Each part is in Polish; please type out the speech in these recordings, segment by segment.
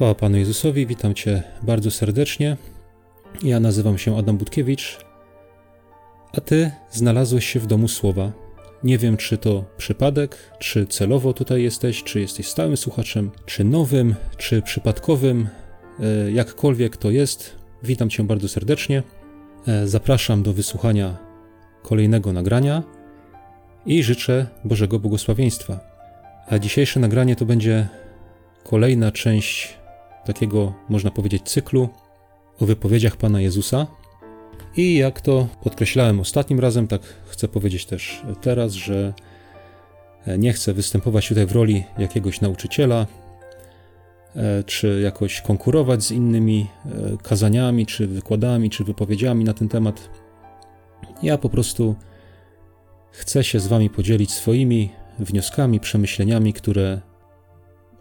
Chwała Panu Jezusowi, witam Cię bardzo serdecznie. Ja nazywam się Adam Budkiewicz, a Ty znalazłeś się w domu słowa. Nie wiem, czy to przypadek, czy celowo tutaj jesteś, czy jesteś stałym słuchaczem, czy nowym, czy przypadkowym. E, jakkolwiek to jest, witam Cię bardzo serdecznie. E, zapraszam do wysłuchania kolejnego nagrania i życzę Bożego błogosławieństwa. A dzisiejsze nagranie to będzie kolejna część takiego, można powiedzieć, cyklu o wypowiedziach Pana Jezusa. I jak to podkreślałem ostatnim razem, tak chcę powiedzieć też teraz, że nie chcę występować tutaj w roli jakiegoś nauczyciela, e, czy jakoś konkurować z innymi e, kazaniami, czy wykładami, czy wypowiedziami na ten temat. Ja po prostu chcę się z Wami podzielić swoimi wnioskami, przemyśleniami, które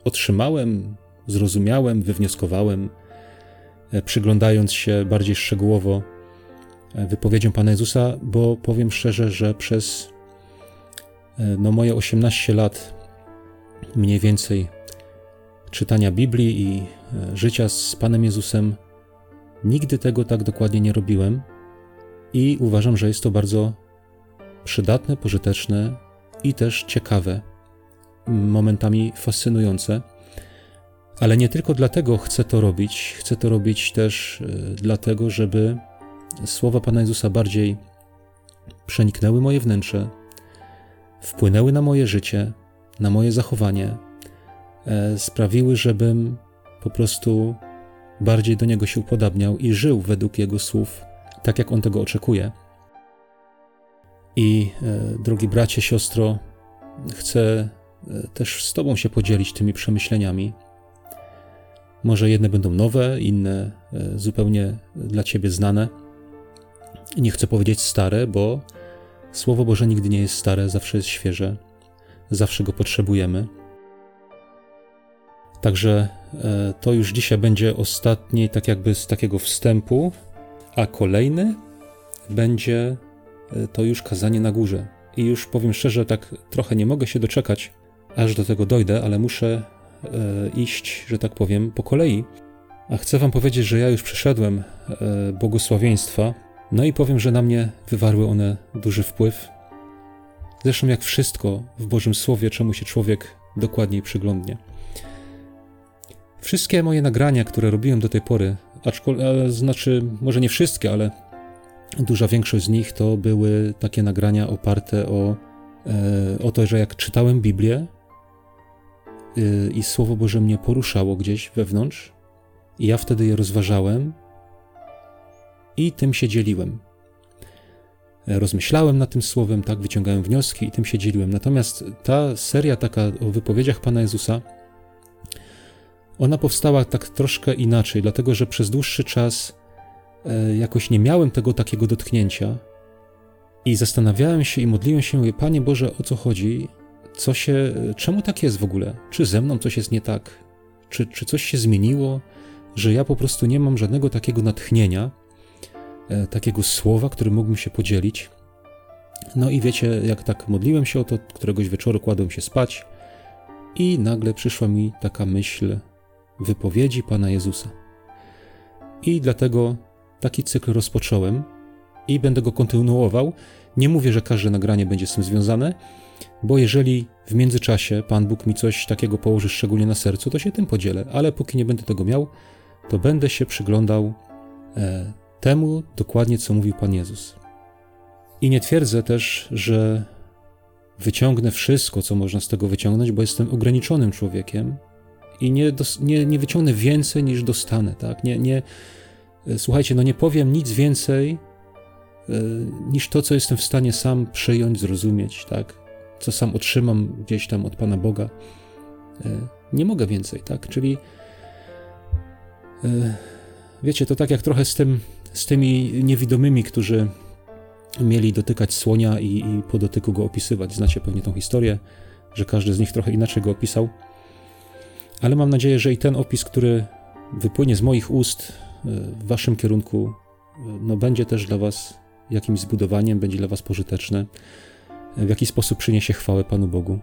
otrzymałem, zrozumiałem, wywnioskowałem, e, przyglądając się bardziej szczegółowo e, wypowiedziom Pana Jezusa, bo powiem szczerze, że przez e, no, moje 18 lat mniej więcej czytania Biblii i życia z Panem Jezusem nigdy tego tak dokładnie nie robiłem i uważam, że jest to bardzo przydatne, pożyteczne i też ciekawe, momentami fascynujące. Ale nie tylko dlatego chcę to robić, chcę to robić też e, dlatego, żeby słowa Pana Jezusa bardziej przeniknęły moje wnętrze, wpłynęły na moje życie, na moje zachowanie, e, sprawiły, żebym po prostu bardziej do Niego się upodabniał i żył według Jego słów, tak jak On tego oczekuje. I e, drogi bracie, siostro, chcę też z Tobą się podzielić tymi przemyśleniami, może jedne będą nowe, inne e, zupełnie dla ciebie znane. Nie chcę powiedzieć stare, bo Słowo Boże nigdy nie jest stare, zawsze jest świeże, zawsze go potrzebujemy. Także e, to już dzisiaj będzie ostatni, tak jakby z takiego wstępu, a kolejny będzie e, to już kazanie na górze. I już powiem szczerze, tak trochę nie mogę się doczekać, aż do tego dojdę, ale muszę iść, że tak powiem, po kolei. A chcę Wam powiedzieć, że ja już przeszedłem e, błogosławieństwa, no i powiem, że na mnie wywarły one duży wpływ. Zresztą, jak wszystko w Bożym Słowie, czemu się człowiek dokładniej przyglądnie. Wszystkie moje nagrania, które robiłem do tej pory, aczkolwiek, znaczy, może nie wszystkie, ale duża większość z nich to były takie nagrania oparte o, e, o to, że jak czytałem Biblię, i Słowo Boże mnie poruszało gdzieś wewnątrz, i ja wtedy je rozważałem i tym się dzieliłem. Rozmyślałem nad tym słowem, tak, wyciągałem wnioski i tym się dzieliłem. Natomiast ta seria taka o wypowiedziach Pana Jezusa, ona powstała tak troszkę inaczej, dlatego że przez dłuższy czas e, jakoś nie miałem tego takiego dotknięcia i zastanawiałem się i modliłem się, mówię, Panie Boże, o co chodzi? Co się, czemu tak jest w ogóle? Czy ze mną coś jest nie tak? Czy, czy coś się zmieniło, że ja po prostu nie mam żadnego takiego natchnienia, e, takiego słowa, którym mógłbym się podzielić? No i wiecie, jak tak modliłem się o to, któregoś wieczoru kładłem się spać i nagle przyszła mi taka myśl wypowiedzi Pana Jezusa. I dlatego taki cykl rozpocząłem i będę go kontynuował. Nie mówię, że każde nagranie będzie z tym związane, bo jeżeli w międzyczasie Pan Bóg mi coś takiego położy szczególnie na sercu, to się tym podzielę, ale póki nie będę tego miał, to będę się przyglądał e, temu dokładnie, co mówił Pan Jezus. I nie twierdzę też, że wyciągnę wszystko, co można z tego wyciągnąć, bo jestem ograniczonym człowiekiem i nie, dos, nie, nie wyciągnę więcej niż dostanę, tak? Nie, nie, e, słuchajcie, no nie powiem nic więcej e, niż to, co jestem w stanie sam przyjąć, zrozumieć, tak? Co sam otrzymam gdzieś tam od Pana Boga. E, nie mogę więcej, tak? Czyli e, wiecie, to tak jak trochę z, tym, z tymi niewidomymi, którzy mieli dotykać słonia i, i po dotyku go opisywać. Znacie pewnie tą historię, że każdy z nich trochę inaczej go opisał. Ale mam nadzieję, że i ten opis, który wypłynie z moich ust e, w waszym kierunku, no będzie też dla was jakimś zbudowaniem, będzie dla was pożyteczne w jaki sposób przyniesie chwałę Panu Bogu.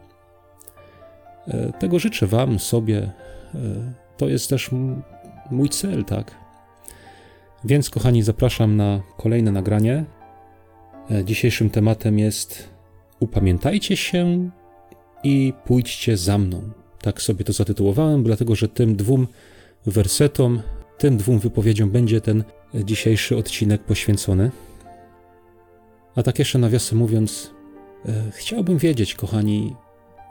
E, tego życzę Wam, sobie, e, to jest też mój cel, tak? Więc, kochani, zapraszam na kolejne nagranie. E, dzisiejszym tematem jest Upamiętajcie się i pójdźcie za mną. Tak sobie to zatytułowałem, dlatego że tym dwóm wersetom, tym dwóm wypowiedziom będzie ten dzisiejszy odcinek poświęcony. A tak jeszcze nawiasem mówiąc, chciałbym wiedzieć, kochani,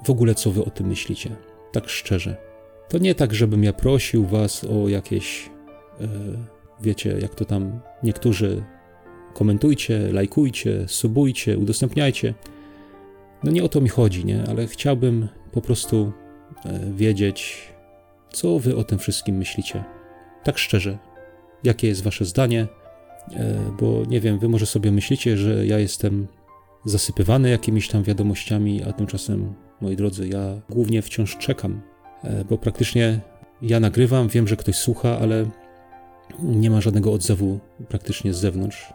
w ogóle co wy o tym myślicie. Tak szczerze. To nie tak, żebym ja prosił was o jakieś, e, wiecie, jak to tam niektórzy komentujcie, lajkujcie, subujcie, udostępniajcie. No nie o to mi chodzi, nie? Ale chciałbym po prostu e, wiedzieć, co wy o tym wszystkim myślicie. Tak szczerze. Jakie jest wasze zdanie? E, bo nie wiem, wy może sobie myślicie, że ja jestem zasypywany jakimiś tam wiadomościami, a tymczasem, moi drodzy, ja głównie wciąż czekam, e, bo praktycznie ja nagrywam, wiem, że ktoś słucha, ale nie ma żadnego odzewu praktycznie z zewnątrz.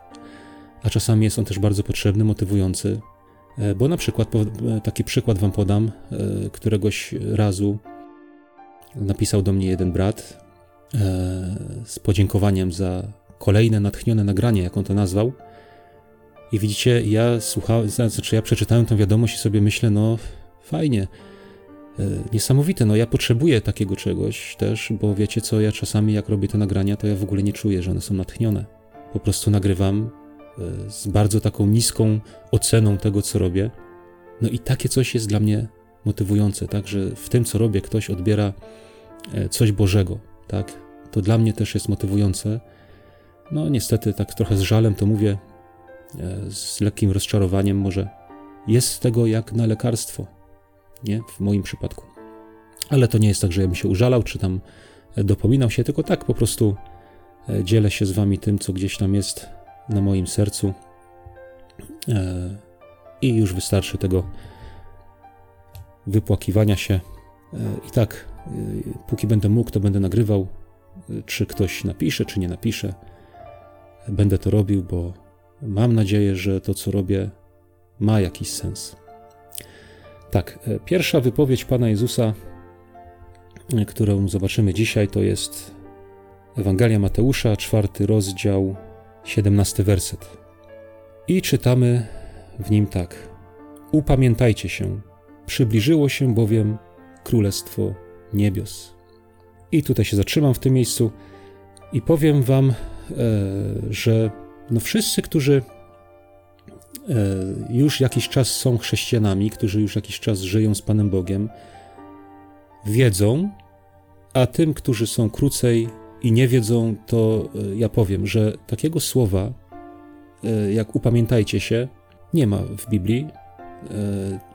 A czasami jest on też bardzo potrzebny, motywujący, e, bo na przykład, taki przykład wam podam, któregoś razu napisał do mnie jeden brat z podziękowaniem za kolejne natchnione nagranie, jak on to nazwał. I widzicie, ja słuchałem, znaczy ja przeczytałem tę wiadomość i sobie myślę, no fajnie, e, niesamowite, no ja potrzebuję takiego czegoś też, bo wiecie co, ja czasami jak robię te nagrania, to ja w ogóle nie czuję, że one są natchnione. Po prostu nagrywam e, z bardzo taką niską oceną tego, co robię. No i takie coś jest dla mnie motywujące, tak, że w tym, co robię, ktoś odbiera e, coś Bożego, tak. To dla mnie też jest motywujące no niestety, tak trochę z żalem to mówię, z lekkim rozczarowaniem może. Jest tego jak na lekarstwo, nie? W moim przypadku. Ale to nie jest tak, że ja bym się użalał, czy tam e, dopominał się, tylko tak po prostu e, dzielę się z wami tym, co gdzieś tam jest na moim sercu. I już wystarczy tego wypłakiwania się. I tak, póki będę mógł, to będę nagrywał. Czy ktoś napisze, czy nie napisze będę to robił, bo mam nadzieję, że to, co robię, ma jakiś sens. Tak, e, pierwsza wypowiedź Pana Jezusa, e, którą zobaczymy dzisiaj, to jest Ewangelia Mateusza, czwarty rozdział, siedemnasty werset. I czytamy w nim tak: Upamiętajcie się, przybliżyło się bowiem Królestwo Niebios. I tutaj się zatrzymam w tym miejscu i powiem Wam, E, że no wszyscy, którzy e, już jakiś czas są chrześcijanami, którzy już jakiś czas żyją z Panem Bogiem, wiedzą, a tym, którzy są krócej i nie wiedzą, to e, ja powiem, że takiego słowa, jak upamiętajcie się, nie ma w Biblii.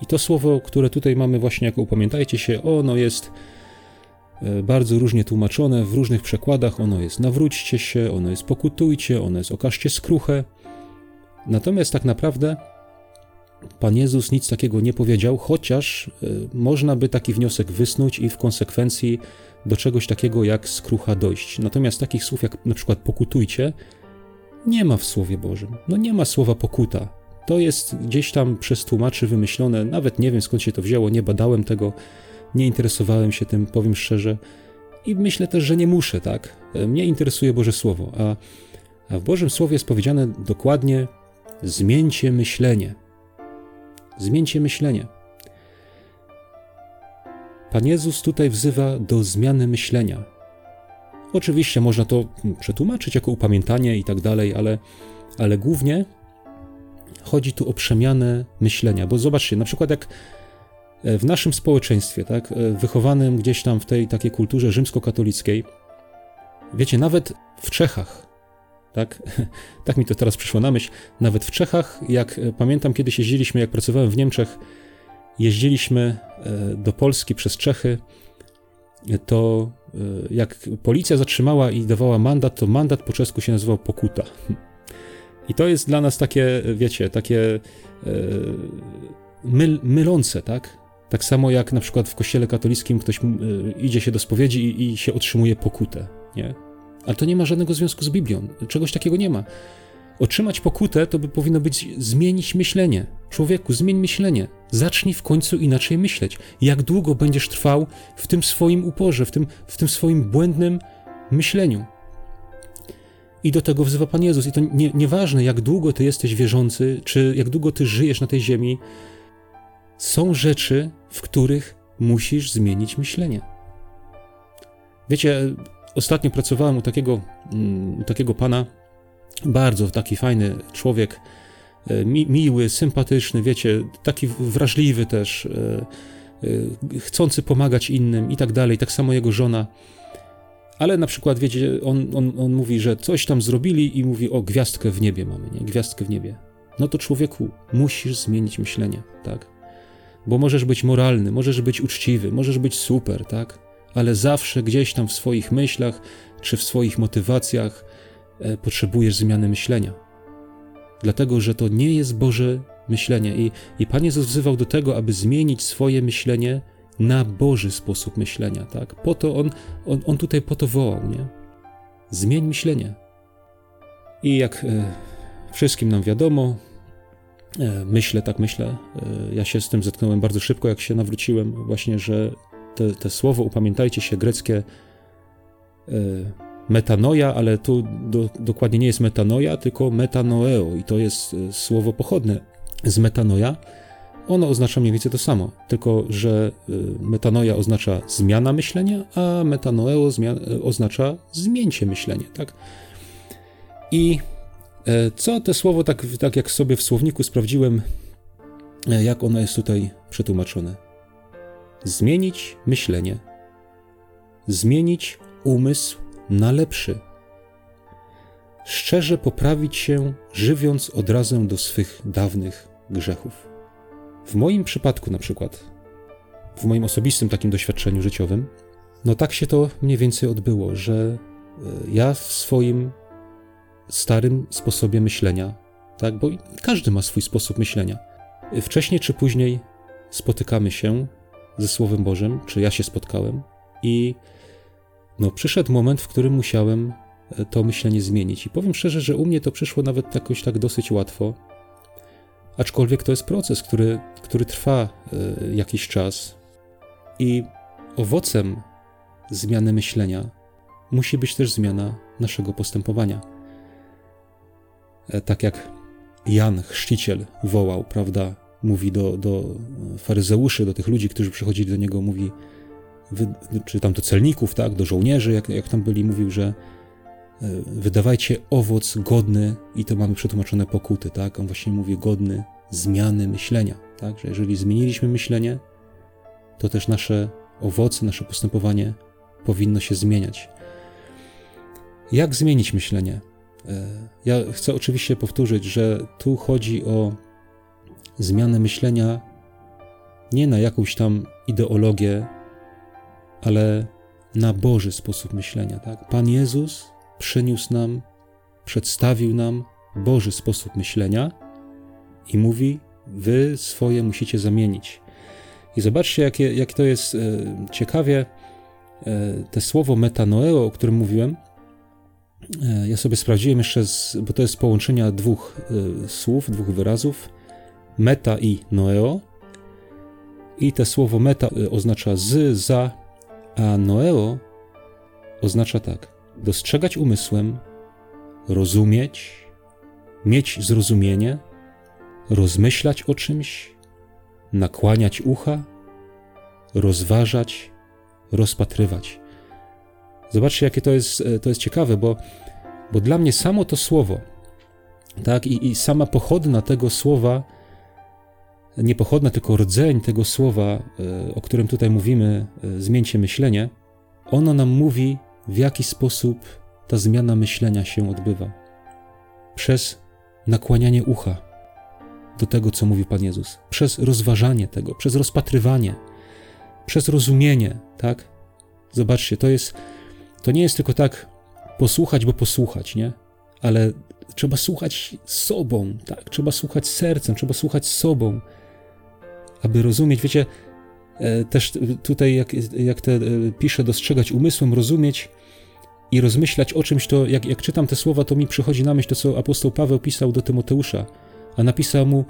I to słowo, które tutaj mamy właśnie jako upamiętajcie się, ono jest E, bardzo różnie tłumaczone w różnych przekładach. Ono jest nawróćcie się, ono jest pokutujcie, ono jest okażcie skruchę. Natomiast tak naprawdę Pan Jezus nic takiego nie powiedział, chociaż e, można by taki wniosek wysnuć i w konsekwencji do czegoś takiego jak skrucha dojść. Natomiast takich słów jak na przykład pokutujcie nie ma w Słowie Bożym. No nie ma słowa pokuta. To jest gdzieś tam przez tłumaczy wymyślone, nawet nie wiem skąd się to wzięło, nie badałem tego nie interesowałem się tym, powiem szczerze. I myślę też, że nie muszę, tak? Mnie interesuje Boże Słowo, a, a w Bożym Słowie jest powiedziane dokładnie: zmieńcie myślenie. Zmieńcie myślenie. Pan Jezus tutaj wzywa do zmiany myślenia. Oczywiście można to przetłumaczyć jako upamiętanie i tak dalej, ale, ale głównie chodzi tu o przemianę myślenia. Bo zobaczcie, na przykład jak E, w naszym społeczeństwie, tak, e, wychowanym gdzieś tam w tej takiej kulturze rzymskokatolickiej, wiecie, nawet w Czechach, tak, tak mi to teraz przyszło na myśl, nawet w Czechach, jak e, pamiętam kiedyś jeździliśmy, jak pracowałem w Niemczech, jeździliśmy do Polski przez Czechy, to jak policja zatrzymała i dawała mandat, to mandat po czesku się nazywał pokuta. I to jest dla nas takie, wiecie, takie myl, mylące, tak? Tak samo jak na przykład w kościele katolickim ktoś y, idzie się do spowiedzi i, i się otrzymuje pokutę, nie? Ale to nie ma żadnego związku z Biblią. Czegoś takiego nie ma. otrzymać pokutę, to by powinno być zmienić myślenie. Człowieku, zmień myślenie. Zacznij w końcu inaczej myśleć. Jak długo będziesz trwał w tym swoim uporze, w tym, w tym swoim błędnym myśleniu? I do tego wzywa Pan Jezus. I to nie, nieważne, jak długo ty jesteś wierzący, czy jak długo ty żyjesz na tej ziemi, są rzeczy, w których musisz zmienić myślenie. Wiecie, ostatnio pracowałem u takiego, mm, u takiego pana, bardzo taki fajny człowiek, e, mi, miły, sympatyczny, wiecie, taki wrażliwy też, e, e, chcący pomagać innym i tak dalej, tak samo jego żona. Ale na przykład, wiecie, on, on, on mówi, że coś tam zrobili i mówi, o, gwiazdkę w niebie mamy, nie? Gwiazdkę w niebie. No to człowieku, musisz zmienić myślenie, tak? Bo możesz być moralny, możesz być uczciwy, możesz być super, tak? Ale zawsze gdzieś tam w swoich myślach czy w swoich motywacjach e, potrzebujesz zmiany myślenia. Dlatego, że to nie jest Boże myślenie. I, I Pan Jezus wzywał do tego, aby zmienić swoje myślenie na Boży sposób myślenia, tak? Po to on, on, on tutaj po to wołał, nie? Zmień myślenie. I jak e, wszystkim nam wiadomo, myślę, tak myślę, e, ja się z tym zetknąłem bardzo szybko, jak się nawróciłem, właśnie, że te, te słowo, upamiętajcie się, greckie e, metanoja, ale tu do, dokładnie nie jest metanoja, tylko metanoeo i to jest e, słowo pochodne z metanoja, ono oznacza mniej więcej to samo, tylko że metanoja oznacza zmiana myślenia, a metanoeo oznacza zmieńcie myślenie, tak? I e, co to słowo, tak, tak jak sobie w słowniku sprawdziłem, e, jak ono jest tutaj przetłumaczone? Zmienić myślenie, zmienić umysł na lepszy, szczerze poprawić się, żywiąc odrazem do swych dawnych grzechów. W moim przypadku, na przykład, w moim osobistym takim doświadczeniu życiowym, no tak się to mniej więcej odbyło, że e, ja w swoim starym sposobie myślenia, tak, bo każdy ma swój sposób myślenia. Wcześniej czy później spotykamy się ze Słowem Bożym, czy ja się spotkałem, i no, przyszedł moment, w którym musiałem e, to myślenie zmienić. I powiem szczerze, że u mnie to przyszło nawet jakoś tak dosyć łatwo, Aczkolwiek to jest proces, który, który trwa y, jakiś czas i owocem zmiany myślenia musi być też zmiana naszego postępowania. E, tak jak Jan Chrzciciel wołał, prawda, mówi do, do faryzeuszy, do tych ludzi, którzy przychodzili do niego, mówi, wy, czy tam do celników, tak, do żołnierzy, jak, jak tam byli, mówił, że E, wydawajcie owoc godny, i to mamy przetłumaczone pokuty, tak? On właśnie mówi godny zmiany myślenia, tak? Że jeżeli zmieniliśmy myślenie, to też nasze owoce, nasze postępowanie powinno się zmieniać. Jak zmienić myślenie? Ja chcę oczywiście powtórzyć, że tu chodzi o zmianę myślenia nie na jakąś tam ideologię, ale na Boży sposób myślenia. Tak? Pan Jezus przyniósł nam, przedstawił nam Boży sposób myślenia i mówi: Wy swoje musicie zamienić. I zobaczcie, jakie, jak to jest e, ciekawie. E, te słowo metanoeo, o którym mówiłem, ja sobie sprawdziłem jeszcze, z, bo to jest połączenia dwóch e, słów, dwóch wyrazów: meta i noeo. I te słowo meta e, oznacza z, za, a noeo oznacza tak: dostrzegać umysłem, rozumieć, mieć zrozumienie, rozmyślać o czymś, nakłaniać ucha, rozważać, rozpatrywać. Zobaczcie, jakie to jest, e, to jest ciekawe, bo, bo dla mnie samo to słowo, tak, i, i sama pochodna tego słowa, nie pochodna, tylko rdzeń tego słowa, e, o którym tutaj mówimy, e, zmieńcie myślenie, ono nam mówi w jaki sposób ta zmiana myślenia się odbywa. Przez nakłanianie ucha do tego, co mówi Pan Jezus, przez rozważanie tego, przez rozpatrywanie, przez rozumienie, tak? Zobaczcie, to jest, to nie jest tylko tak posłuchać, bo posłuchać, nie? Ale trzeba słuchać sobą, tak? Trzeba słuchać sercem, trzeba słuchać sobą, aby rozumieć, wiecie, E, też tutaj, jak, jak te, e, pisze, dostrzegać umysłem, rozumieć, i rozmyślać o czymś, to jak, jak czytam te słowa, to mi przychodzi na myśl to, co apostoł Paweł pisał do Tymoteusza, a napisał mu: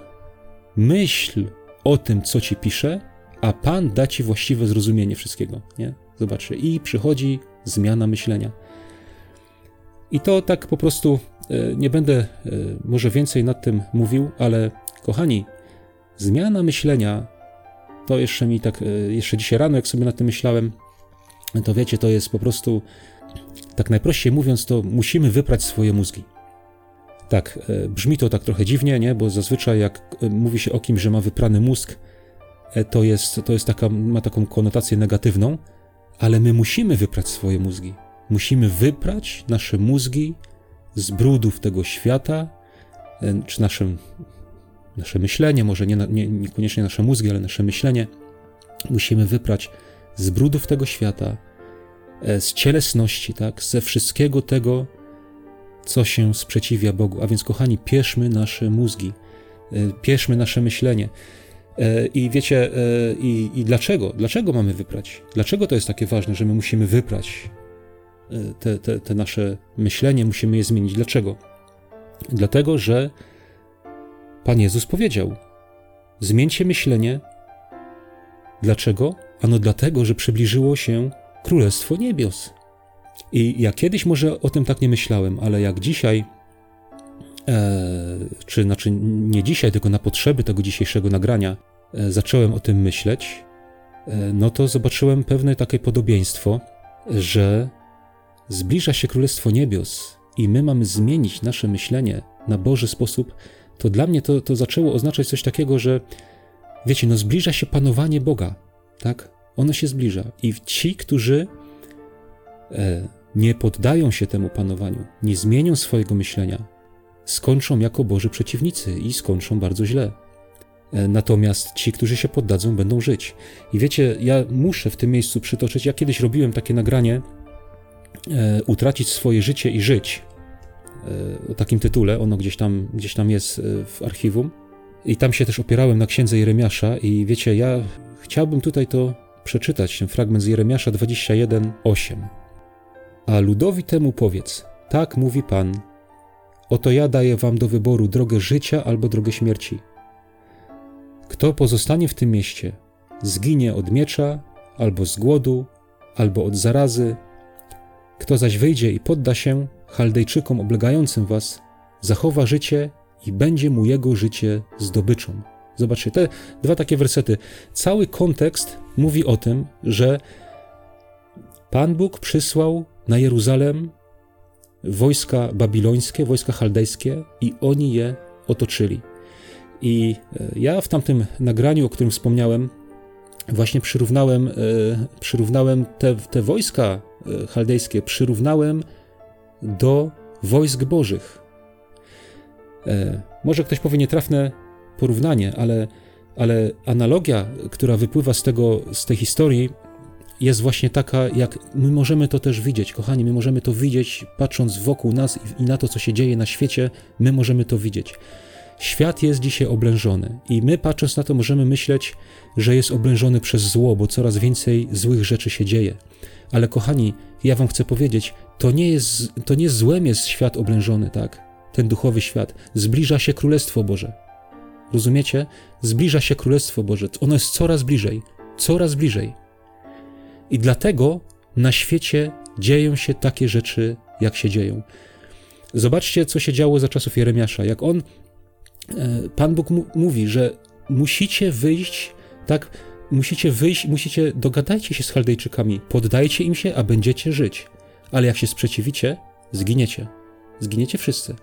Myśl o tym, co ci pisze, a Pan da ci właściwe zrozumienie wszystkiego. Nie? Zobaczcie, i przychodzi zmiana myślenia. I to tak po prostu e, nie będę e, może więcej nad tym mówił, ale kochani, zmiana myślenia to jeszcze mi tak, e, jeszcze dzisiaj rano, jak sobie nad tym myślałem, to wiecie, to jest po prostu, tak najprościej mówiąc, to musimy wyprać swoje mózgi. Tak, brzmi to tak trochę dziwnie, nie? Bo zazwyczaj jak mówi się o kimś, że ma wyprany mózg, to jest, to jest taka, ma taką konotację negatywną, ale my musimy wyprać swoje mózgi. Musimy wyprać nasze mózgi z brudów tego świata, e, czy nasze, nasze myślenie, może nie, nie, niekoniecznie nasze mózgi, ale nasze myślenie. Musimy wyprać z brudów tego świata, e, z cielesności, tak, ze wszystkiego tego, co się sprzeciwia Bogu. A więc, kochani, pieszmy nasze mózgi, e, pieszmy nasze myślenie. I wiecie, i, i dlaczego? Dlaczego mamy wyprać? Dlaczego to jest takie ważne, że my musimy wyprać te, te, te nasze myślenie, musimy je zmienić. Dlaczego? Dlatego, że Pan Jezus powiedział: Zmieńcie myślenie. Dlaczego? Ano dlatego, że przybliżyło się Królestwo Niebios. I ja kiedyś może o tym tak nie myślałem, ale jak dzisiaj, e, czy znaczy nie dzisiaj, tylko na potrzeby tego dzisiejszego nagrania, e, zacząłem o tym myśleć, e, no to zobaczyłem pewne takie podobieństwo, że zbliża się Królestwo Niebios i my mamy zmienić nasze myślenie na Boży sposób, to dla mnie to, to zaczęło oznaczać coś takiego, że wiecie, no zbliża się panowanie Boga, tak? Ono się zbliża. I ci, którzy e, nie poddają się temu panowaniu, nie zmienią swojego myślenia, skończą jako Boży przeciwnicy i skończą bardzo źle. E, natomiast ci, którzy się poddadzą, będą żyć. I wiecie, ja muszę w tym miejscu przytoczyć, ja kiedyś robiłem takie nagranie E, utracić swoje życie i żyć. E, o takim tytule, ono gdzieś tam, gdzieś tam jest e, w archiwum. I tam się też opierałem na księdze Jeremiasza i wiecie, ja chciałbym tutaj to przeczytać, ten fragment z Jeremiasza 21:8. A ludowi temu powiedz: Tak mówi Pan: Oto ja daję wam do wyboru drogę życia albo drogę śmierci. Kto pozostanie w tym mieście, zginie od miecza, albo z głodu, albo od zarazy, kto zaś wyjdzie i podda się Chaldejczykom oblegającym was, zachowa życie i będzie mu jego życie zdobyczą. Zobaczcie, te dwa takie wersety. Cały kontekst mówi o tym, że Pan Bóg przysłał na Jeruzalem wojska babilońskie, wojska chaldejskie i oni je otoczyli. I e, ja w tamtym nagraniu, o którym wspomniałem, właśnie przyrównałem, e, przyrównałem te, te wojska e, chaldejskie, przyrównałem do wojsk bożych. Może ktoś powie nietrafne porównanie, ale, ale analogia, która wypływa z, tego, z tej historii, jest właśnie taka, jak my możemy to też widzieć, kochani, my możemy to widzieć, patrząc wokół nas i na to, co się dzieje na świecie, my możemy to widzieć. Świat jest dzisiaj oblężony i my patrząc na to możemy myśleć, że jest oblężony przez zło, bo coraz więcej złych rzeczy się dzieje. Ale kochani, ja wam chcę powiedzieć, to nie jest, to nie złem jest świat oblężony, tak? Ten duchowy świat. Zbliża się Królestwo Boże. Rozumiecie? Zbliża się Królestwo Boże. Ono jest coraz bliżej, coraz bliżej. I dlatego na świecie dzieją się takie rzeczy, jak się dzieją. Zobaczcie, co się działo za czasów Jeremiasza. Jak on E, Pan Bóg mówi, że musicie wyjść, tak, musicie wyjść, musicie, dogadajcie się z Chaldejczykami, poddajcie im się, a będziecie żyć. Ale jak się sprzeciwicie, zginiecie. Zginiecie wszyscy.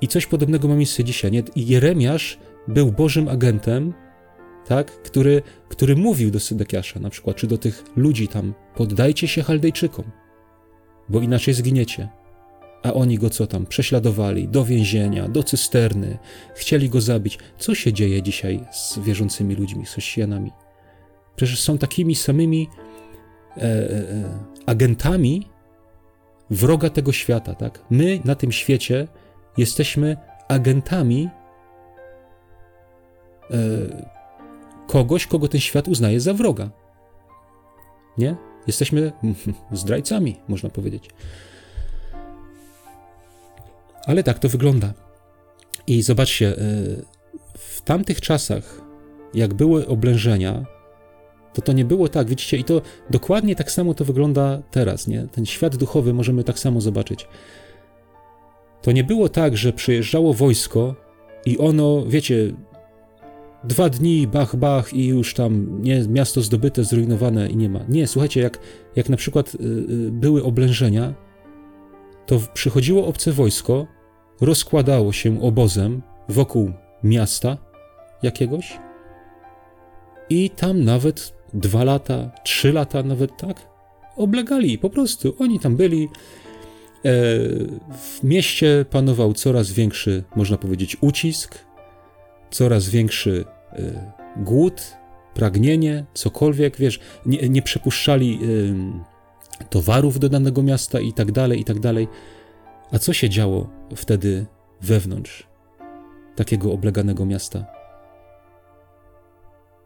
I coś podobnego ma miejsce dzisiaj. Nie? Jeremiasz był Bożym agentem, tak, który, który mówił do Sydekiasza na przykład, czy do tych ludzi tam, poddajcie się Chaldejczykom, bo inaczej zginiecie a oni go co tam prześladowali do więzienia, do cysterny, chcieli go zabić. Co się dzieje dzisiaj z wierzącymi ludźmi, z chrześcijanami? Przecież są takimi samymi e, e, agentami wroga tego świata, tak? My na tym świecie jesteśmy agentami e, kogoś, kogo ten świat uznaje za wroga. Nie? Jesteśmy zdrajcami, można powiedzieć. Ale tak to wygląda. I zobaczcie, e, w tamtych czasach, jak były oblężenia, to to nie było tak, widzicie, i to dokładnie tak samo to wygląda teraz, nie? Ten świat duchowy możemy tak samo zobaczyć. To nie było tak, że przyjeżdżało wojsko i ono, wiecie, dwa dni, bach, bach i już tam nie, miasto zdobyte, zrujnowane i nie ma. Nie, słuchajcie, jak, jak na przykład y, y, były oblężenia, to przychodziło obce wojsko, rozkładało się obozem wokół miasta jakiegoś i tam nawet dwa lata, trzy lata nawet tak oblegali po prostu. Oni tam byli. E, w mieście panował coraz większy, można powiedzieć, ucisk, coraz większy głód, pragnienie, cokolwiek, wiesz, nie, nie przepuszczali towarów do danego miasta i tak dalej, i tak dalej. A co się działo wtedy wewnątrz takiego obleganego miasta?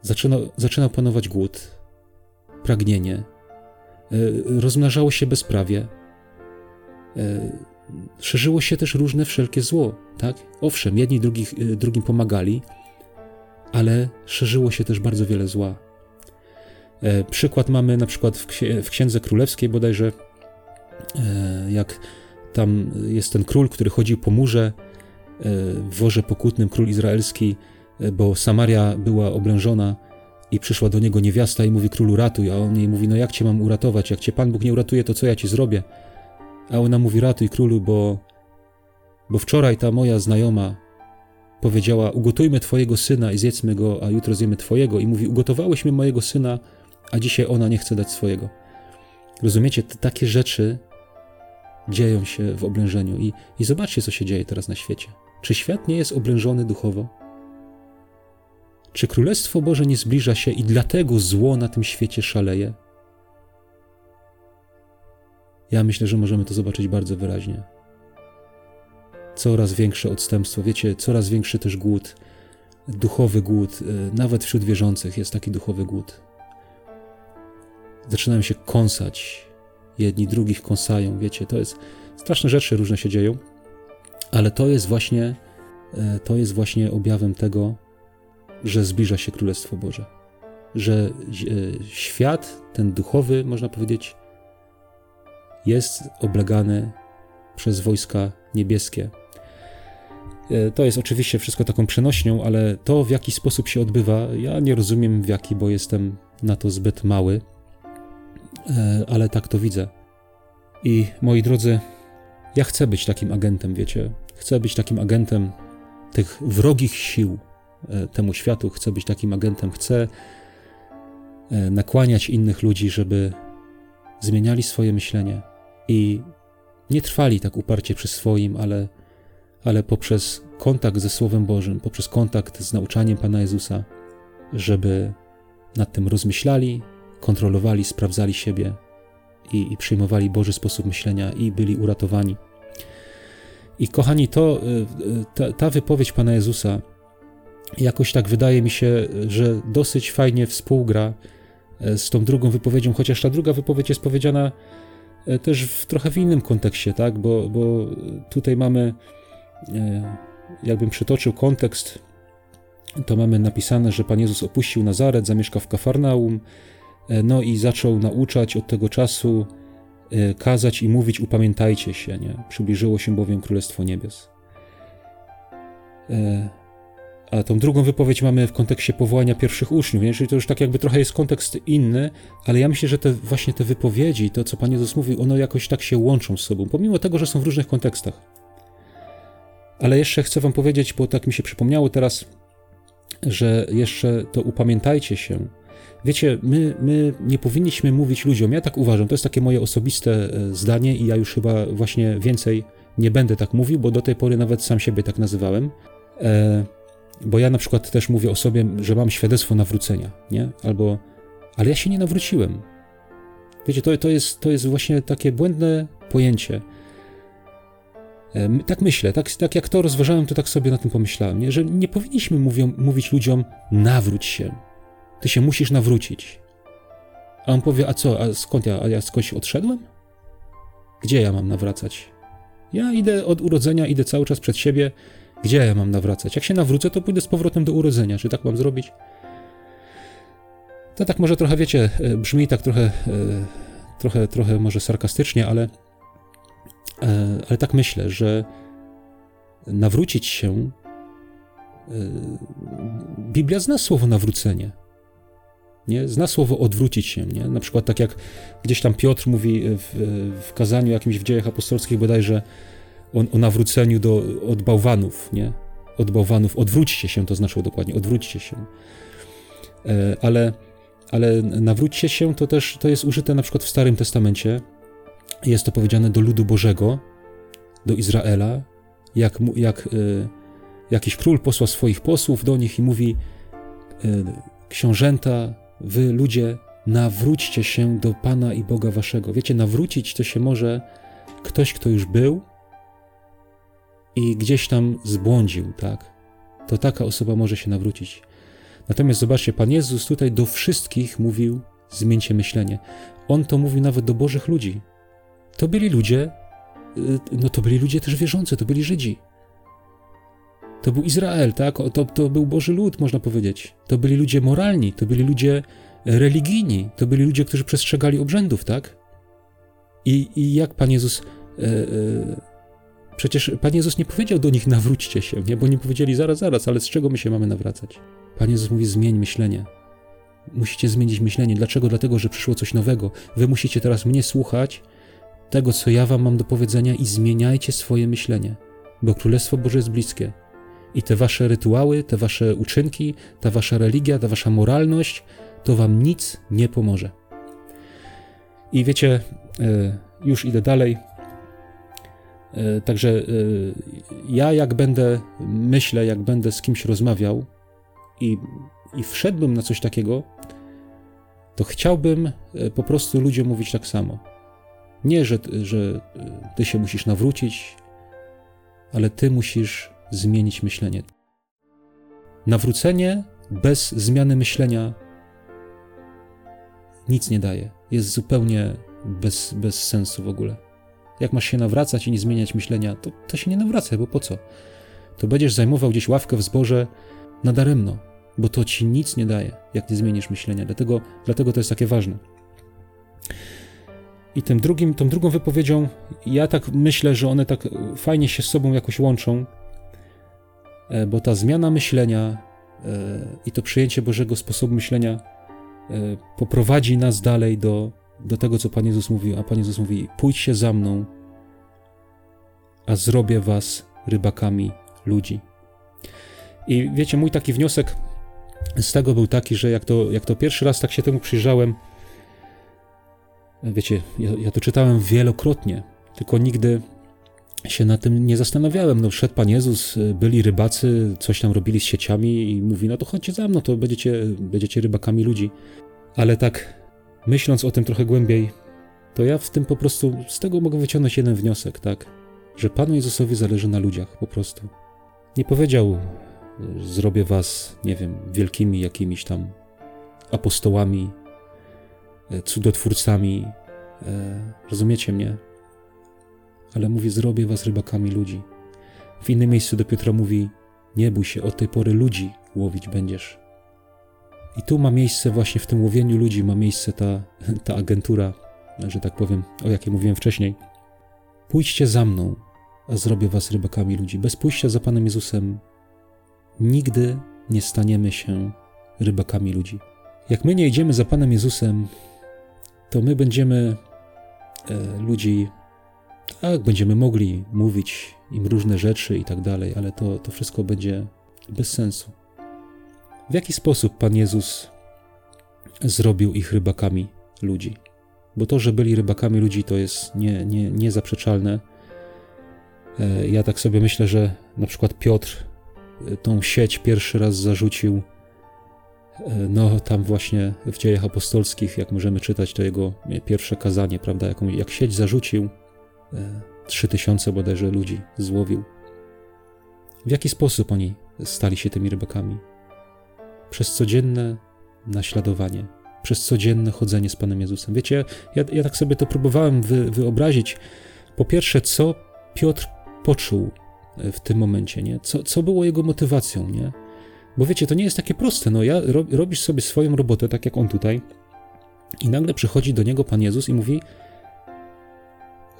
Zaczynał, zaczynał panować głód, pragnienie, e, rozmnażało się bezprawie, szerzyło się też różne wszelkie zło, tak? Owszem, jedni drugich, drugim pomagali, ale szerzyło się też bardzo wiele zła. Przykład mamy na przykład w Księdze Królewskiej bodajże, jak tam jest ten król, który chodził po murze, w worze pokutnym, król izraelski, bo Samaria była oblężona i przyszła do niego niewiasta i mówi królu ratuj, a on jej mówi, no jak cię mam uratować, jak cię Pan Bóg nie uratuje, to co ja ci zrobię? A ona mówi, ratuj królu, bo, bo wczoraj ta moja znajoma powiedziała, ugotujmy twojego syna i zjedzmy go, a jutro zjemy twojego. I mówi, ugotowałyśmy mojego syna, a dzisiaj ona nie chce dać swojego. Rozumiecie, takie rzeczy dzieją się w oblężeniu i, i zobaczcie, co się dzieje teraz na świecie. Czy świat nie jest oblężony duchowo? Czy Królestwo Boże nie zbliża się i dlatego zło na tym świecie szaleje? Ja myślę, że możemy to zobaczyć bardzo wyraźnie. Coraz większe odstępstwo, wiecie, coraz większy też głód, duchowy głód, e, nawet wśród wierzących jest taki duchowy głód. Zaczynają się kąsać, jedni drugich kąsają, wiecie, to jest straszne rzeczy różne się dzieją, ale to jest właśnie e, to jest właśnie objawem tego, że zbliża się Królestwo Boże. Że e, świat, ten duchowy, można powiedzieć, jest oblegany przez wojska niebieskie. E, to jest oczywiście wszystko taką przenośnią, ale to w jaki sposób się odbywa, ja nie rozumiem w jaki, bo jestem na to zbyt mały, e, ale tak to widzę. I moi drodzy, ja chcę być takim agentem, wiecie? Chcę być takim agentem tych wrogich sił, E, temu światu, chcę być takim agentem, chcę nakłaniać innych ludzi, żeby zmieniali swoje myślenie i nie trwali tak uparcie przy swoim, ale, ale poprzez kontakt ze Słowem Bożym, poprzez kontakt z nauczaniem Pana Jezusa, żeby nad tym rozmyślali, kontrolowali, sprawdzali siebie i, i przyjmowali Boży sposób myślenia i byli uratowani. I kochani, to, e, ta, ta wypowiedź Pana Jezusa jakoś tak wydaje mi się, że dosyć fajnie współgra e, z tą drugą wypowiedzią, chociaż ta druga wypowiedź jest powiedziana też w trochę w innym kontekście, tak? Bo, bo tutaj mamy, jakbym przytoczył kontekst, to mamy napisane, że Pan Jezus opuścił Nazaret, zamieszkał w Kafarnaum, no i zaczął nauczać od tego czasu, kazać i mówić, upamiętajcie się, nie? Przybliżyło się bowiem Królestwo Niebios. A tą drugą wypowiedź mamy w kontekście powołania pierwszych uczniów, nie? czyli to już tak jakby trochę jest kontekst inny, ale ja myślę, że te właśnie te wypowiedzi, to co Pan Jezus mówił, one jakoś tak się łączą z sobą, pomimo tego, że są w różnych kontekstach. Ale jeszcze chcę Wam powiedzieć, bo tak mi się przypomniało teraz, że jeszcze to upamiętajcie się. Wiecie, my, my nie powinniśmy mówić ludziom, ja tak uważam, to jest takie moje osobiste e, zdanie i ja już chyba właśnie więcej nie będę tak mówił, bo do tej pory nawet sam siebie tak nazywałem. E, bo ja na przykład też mówię o sobie, że mam świadectwo nawrócenia, nie? Albo, ale ja się nie nawróciłem. Wiecie, to, to, jest, to jest właśnie takie błędne pojęcie. Tak myślę, tak, tak jak to rozważałem, to tak sobie na tym pomyślałem, nie? że nie powinniśmy mówią, mówić ludziom nawróć się. Ty się musisz nawrócić. A on powie, a co, a skąd ja, a ja skądś odszedłem? Gdzie ja mam nawracać? Ja idę od urodzenia, idę cały czas przed siebie. Gdzie ja mam nawracać? Jak się nawrócę, to pójdę z powrotem do urodzenia. Czy tak mam zrobić? To tak może trochę, wiecie, e, brzmi tak trochę, e, trochę, trochę może sarkastycznie, ale, ale tak myślę, że nawrócić się, Biblia zna słowo nawrócenie. Nie? Zna słowo odwrócić się. Nie? Na przykład tak jak gdzieś tam Piotr mówi w, w kazaniu jakimś w dziejach apostolskich bodajże o, o nawróceniu do, od bałwanów. Nie? Od bałwanów. Odwróćcie się, to znaczyło dokładnie. Odwróćcie się. Ale ale nawróćcie się to też to jest użyte na przykład w Starym Testamencie. Jest to powiedziane do ludu Bożego, do Izraela, jak, jak y, jakiś król posłał swoich posłów do nich i mówi: y, Książęta, wy ludzie, nawróćcie się do Pana i Boga waszego. Wiecie, nawrócić to się może ktoś, kto już był i gdzieś tam zbłądził, tak? To taka osoba może się nawrócić. Natomiast zobaczcie, Pan Jezus tutaj do wszystkich mówił: zmieńcie myślenie. On to mówił nawet do bożych ludzi. To byli ludzie, y, no to byli ludzie też wierzący, to byli Żydzi. To był Izrael, tak? To, to był Boży lud, można powiedzieć. To byli ludzie moralni, to byli ludzie religijni, to byli ludzie, którzy przestrzegali obrzędów, tak? I, i jak Pan Jezus. E, e, przecież Pan Jezus nie powiedział do nich: nawróćcie się, nie? Bo nie powiedzieli: zaraz, zaraz, ale z czego my się mamy nawracać? Pan Jezus mówi: zmień myślenie. Musicie zmienić myślenie. Dlaczego? Dlatego, że przyszło coś nowego. Wy musicie teraz mnie słuchać, tego, co ja wam mam do powiedzenia, i zmieniajcie swoje myślenie, bo Królestwo Boże jest bliskie. I te wasze rytuały, te wasze uczynki, ta wasza religia, ta wasza moralność, to wam nic nie pomoże. I wiecie, e, już idę dalej. E, także e, ja, jak będę, myślę, jak będę z kimś rozmawiał, i, i wszedłbym na coś takiego, to chciałbym po prostu ludziom mówić tak samo. Nie, że, że e, ty się musisz nawrócić, ale ty musisz zmienić myślenie. Nawrócenie bez zmiany myślenia nic nie daje. Jest zupełnie bez, bez sensu w ogóle. Jak masz się nawracać i nie zmieniać myślenia, to, to się nie nawracaj, bo po co? To będziesz zajmował gdzieś ławkę w zborze nadaremno bo to ci nic nie daje, jak nie zmienisz myślenia. Dlatego, dlatego to jest takie ważne. I tym drugim, tą drugą wypowiedzią, ja tak myślę, że one tak fajnie się z sobą jakoś łączą, e, bo ta zmiana myślenia e, i to przyjęcie Bożego sposobu myślenia e, poprowadzi nas dalej do, do tego, co Pan Jezus mówił. A Pan Jezus mówi: Pójdźcie za mną, a zrobię was rybakami ludzi. I wiecie, mój taki wniosek z tego był taki, że jak to, jak to pierwszy raz tak się temu przyjrzałem, wiecie, ja, ja to czytałem wielokrotnie, tylko nigdy się na tym nie zastanawiałem. No, wszedł Pan Jezus, byli rybacy, coś tam robili z sieciami i mówi, no to chodźcie za mną, to będziecie, będziecie rybakami ludzi. Ale tak, myśląc o tym trochę głębiej, to ja w tym po prostu, z tego mogę wyciągnąć jeden wniosek, tak, że Panu Jezusowi zależy na ludziach, po prostu. Nie powiedział, zrobię was, nie wiem, wielkimi jakimiś tam apostołami, cudotwórcami. E, rozumiecie mnie? Ale mówi, zrobię was rybakami ludzi. W innym miejscu do Piotra mówi, nie bój się, od tej pory ludzi łowić będziesz. I tu ma miejsce właśnie w tym łowieniu ludzi, ma miejsce ta, ta agentura, że tak powiem, o jakiej mówiłem wcześniej. Pójdźcie za mną, a zrobię was rybakami ludzi. Bez pójścia za Panem Jezusem nigdy nie staniemy się rybakami ludzi. Jak my nie idziemy za Panem Jezusem, to my będziemy e, ludzi, tak, będziemy mogli mówić im różne rzeczy i tak dalej, ale to, to wszystko będzie bez sensu. W jaki sposób Pan Jezus zrobił ich rybakami ludzi? Bo to, że byli rybakami ludzi, to jest nie, nie, niezaprzeczalne. E, ja tak sobie myślę, że na przykład Piotr tą sieć pierwszy raz zarzucił, e, no tam właśnie w dziejach apostolskich, jak możemy czytać, to jego pierwsze kazanie, prawda, jaką, jak sieć zarzucił, e, trzy tysiące bodajże ludzi złowił. W jaki sposób oni stali się tymi rybakami? Przez codzienne naśladowanie, przez codzienne chodzenie z Panem Jezusem. Wiecie, ja, ja tak sobie to próbowałem wy, wyobrazić. Po pierwsze, co Piotr poczuł e, w tym momencie, nie? Co, co było jego motywacją, nie? Bo wiecie, to nie jest takie proste. No, ja ro, robisz sobie swoją robotę, tak jak on tutaj, i nagle przychodzi do niego Pan Jezus i mówi: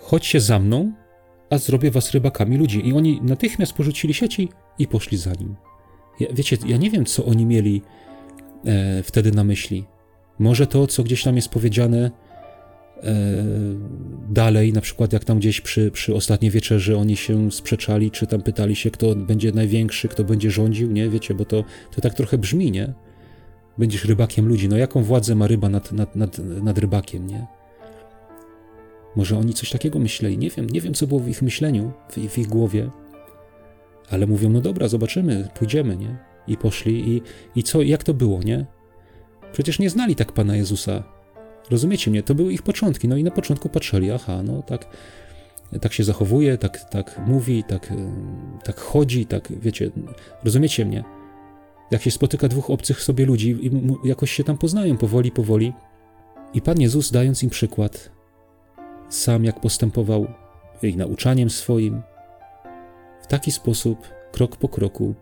Chodźcie za mną, a zrobię was rybakami ludzi. I oni natychmiast porzucili sieci i poszli za nim. Ja, wiecie, ja nie wiem, co oni mieli e, wtedy na myśli. Może to, co gdzieś tam jest powiedziane dalej, na przykład jak tam gdzieś przy, przy ostatniej wieczerzy oni się sprzeczali, czy tam pytali się, kto będzie największy, kto będzie rządził, nie? Wiecie, bo to, to tak trochę brzmi, nie? Będziesz rybakiem ludzi. No jaką władzę ma ryba nad, nad, nad, nad rybakiem, nie? Może oni coś takiego myśleli, nie wiem, nie wiem co było w ich myśleniu, w, w ich głowie, ale mówią, no dobra, zobaczymy, pójdziemy, nie? I poszli i, i co, jak to było, nie? Przecież nie znali tak Pana Jezusa. Rozumiecie mnie? To były ich początki. No i na początku patrzyli, aha, no tak, tak się zachowuje, tak, tak mówi, tak, tak chodzi, tak, wiecie, rozumiecie mnie? Jak się spotyka dwóch obcych sobie ludzi i jakoś się tam poznają powoli, powoli. I Pan Jezus, dając im przykład, sam jak postępował i nauczaniem swoim, w taki sposób, krok po kroku,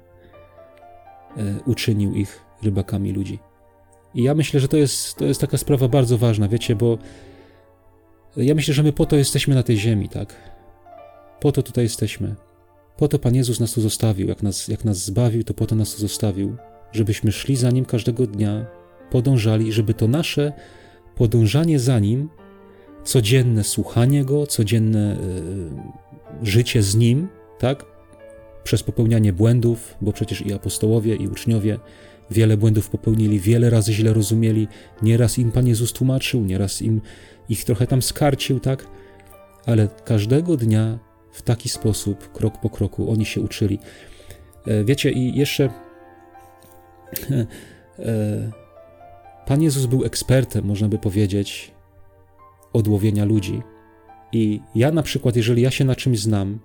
e, uczynił ich rybakami ludzi. I ja myślę, że to jest, to jest taka sprawa bardzo ważna, wiecie, bo ja myślę, że my po to jesteśmy na tej ziemi, tak? Po to tutaj jesteśmy. Po to Pan Jezus nas tu zostawił. Jak nas, jak nas zbawił, to po to nas tu zostawił, żebyśmy szli za Nim każdego dnia, podążali, żeby to nasze podążanie za Nim codzienne słuchanie Go, codzienne y, życie z Nim, tak? Przez popełnianie błędów, bo przecież i apostołowie, i uczniowie wiele błędów popełnili, wiele razy źle rozumieli, nieraz im Pan Jezus tłumaczył, nieraz im ich trochę tam skarcił, tak? Ale każdego dnia w taki sposób, krok po kroku, oni się uczyli. E, wiecie, i jeszcze e, Pan Jezus był ekspertem, można by powiedzieć, odłowienia ludzi. I ja na przykład, jeżeli ja się na czymś znam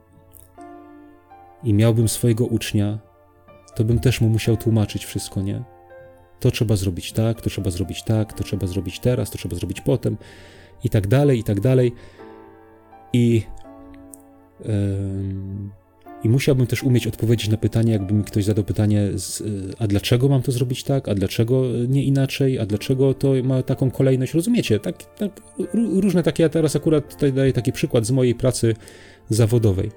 i miałbym swojego ucznia, to bym też mu musiał tłumaczyć wszystko, nie? To trzeba zrobić tak, to trzeba zrobić tak, to trzeba zrobić teraz, to trzeba zrobić potem, i tak dalej, i tak dalej. I, i musiałbym też umieć odpowiedzieć na pytanie, jakby mi ktoś zadał pytanie, z, a dlaczego mam to zrobić tak, a dlaczego nie inaczej, a dlaczego to ma taką kolejność, rozumiecie? Tak, tak, różne takie, ja teraz akurat tutaj daję taki przykład z mojej pracy zawodowej.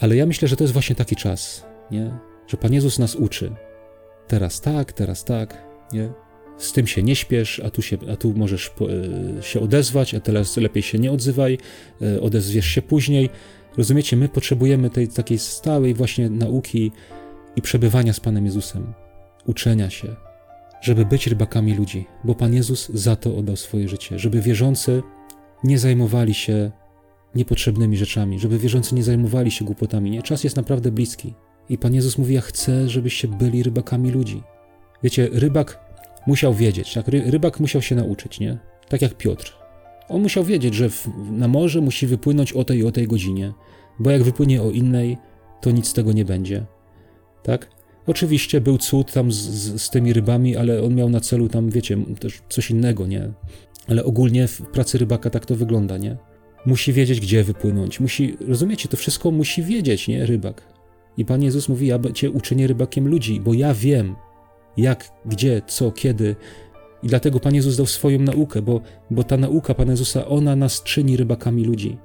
Ale ja myślę, że to jest właśnie taki czas, nie? Że Pan Jezus nas uczy. Teraz tak, teraz tak, nie? Z tym się nie śpiesz, a tu, się, a tu możesz e, się odezwać, a teraz lepiej się nie odzywaj, e, odezwiesz się później. Rozumiecie, my potrzebujemy tej takiej stałej właśnie nauki i przebywania z Panem Jezusem, uczenia się, żeby być rybakami ludzi, bo Pan Jezus za to oddał swoje życie, żeby wierzący nie zajmowali się niepotrzebnymi rzeczami, żeby wierzący nie zajmowali się głupotami. Nie, czas jest naprawdę bliski. I Pan Jezus mówi: Ja chcę, żebyście byli rybakami ludzi. Wiecie, rybak musiał wiedzieć, tak? Rybak musiał się nauczyć, nie? Tak jak Piotr. On musiał wiedzieć, że w, na morze musi wypłynąć o tej i o tej godzinie, bo jak wypłynie o innej, to nic z tego nie będzie. Tak? Oczywiście był cud tam z, z, z, tymi rybami, ale on miał na celu tam, wiecie, też coś innego, nie? Ale ogólnie w pracy rybaka tak to wygląda, nie? Musi wiedzieć, gdzie wypłynąć. Musi, rozumiecie, to wszystko musi wiedzieć, nie? Rybak. I Pan Jezus mówi, ja cię uczynię rybakiem ludzi, bo ja wiem, jak, gdzie, co, kiedy, i dlatego Pan Jezus dał swoją naukę, bo, bo ta nauka Pana Jezusa, ona nas czyni rybakami ludzi.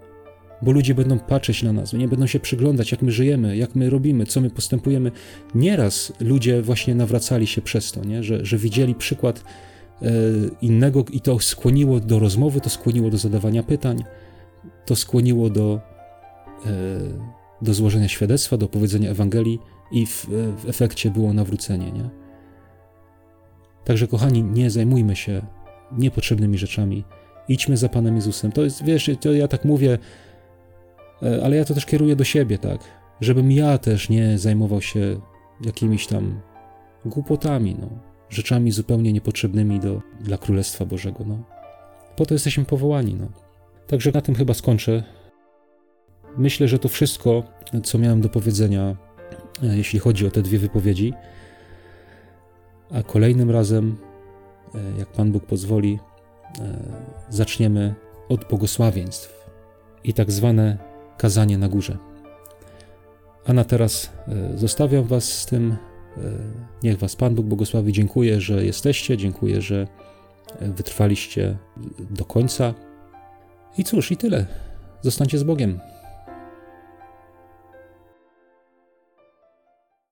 Bo ludzie będą patrzeć na nas, nie będą się przyglądać, jak my żyjemy, jak my robimy, co my postępujemy. Nieraz ludzie właśnie nawracali się przez to, nie? Że, że widzieli przykład e, innego i to skłoniło do rozmowy, to skłoniło do zadawania pytań, to skłoniło do, e, do złożenia świadectwa, do powiedzenia Ewangelii i w, w efekcie było nawrócenie. Nie? Także, kochani, nie zajmujmy się niepotrzebnymi rzeczami. Idźmy za Panem Jezusem. To jest, wiesz, to ja tak mówię, e, ale ja to też kieruję do siebie, tak? Żebym ja też nie zajmował się jakimiś tam głupotami, no. Rzeczami zupełnie niepotrzebnymi do, dla Królestwa Bożego, no. Po to jesteśmy powołani, no. Także na tym chyba skończę. Myślę, że to wszystko, co miałem do powiedzenia, e, jeśli chodzi o te dwie wypowiedzi a kolejnym razem jak Pan Bóg pozwoli, zaczniemy od błogosławieństw i tak zwane kazanie na górze. A na teraz zostawiam Was z tym. Niech Was Pan Bóg błogosławi. Dziękuję, że jesteście, dziękuję, że wytrwaliście do końca. I cóż, i tyle. Zostańcie z Bogiem.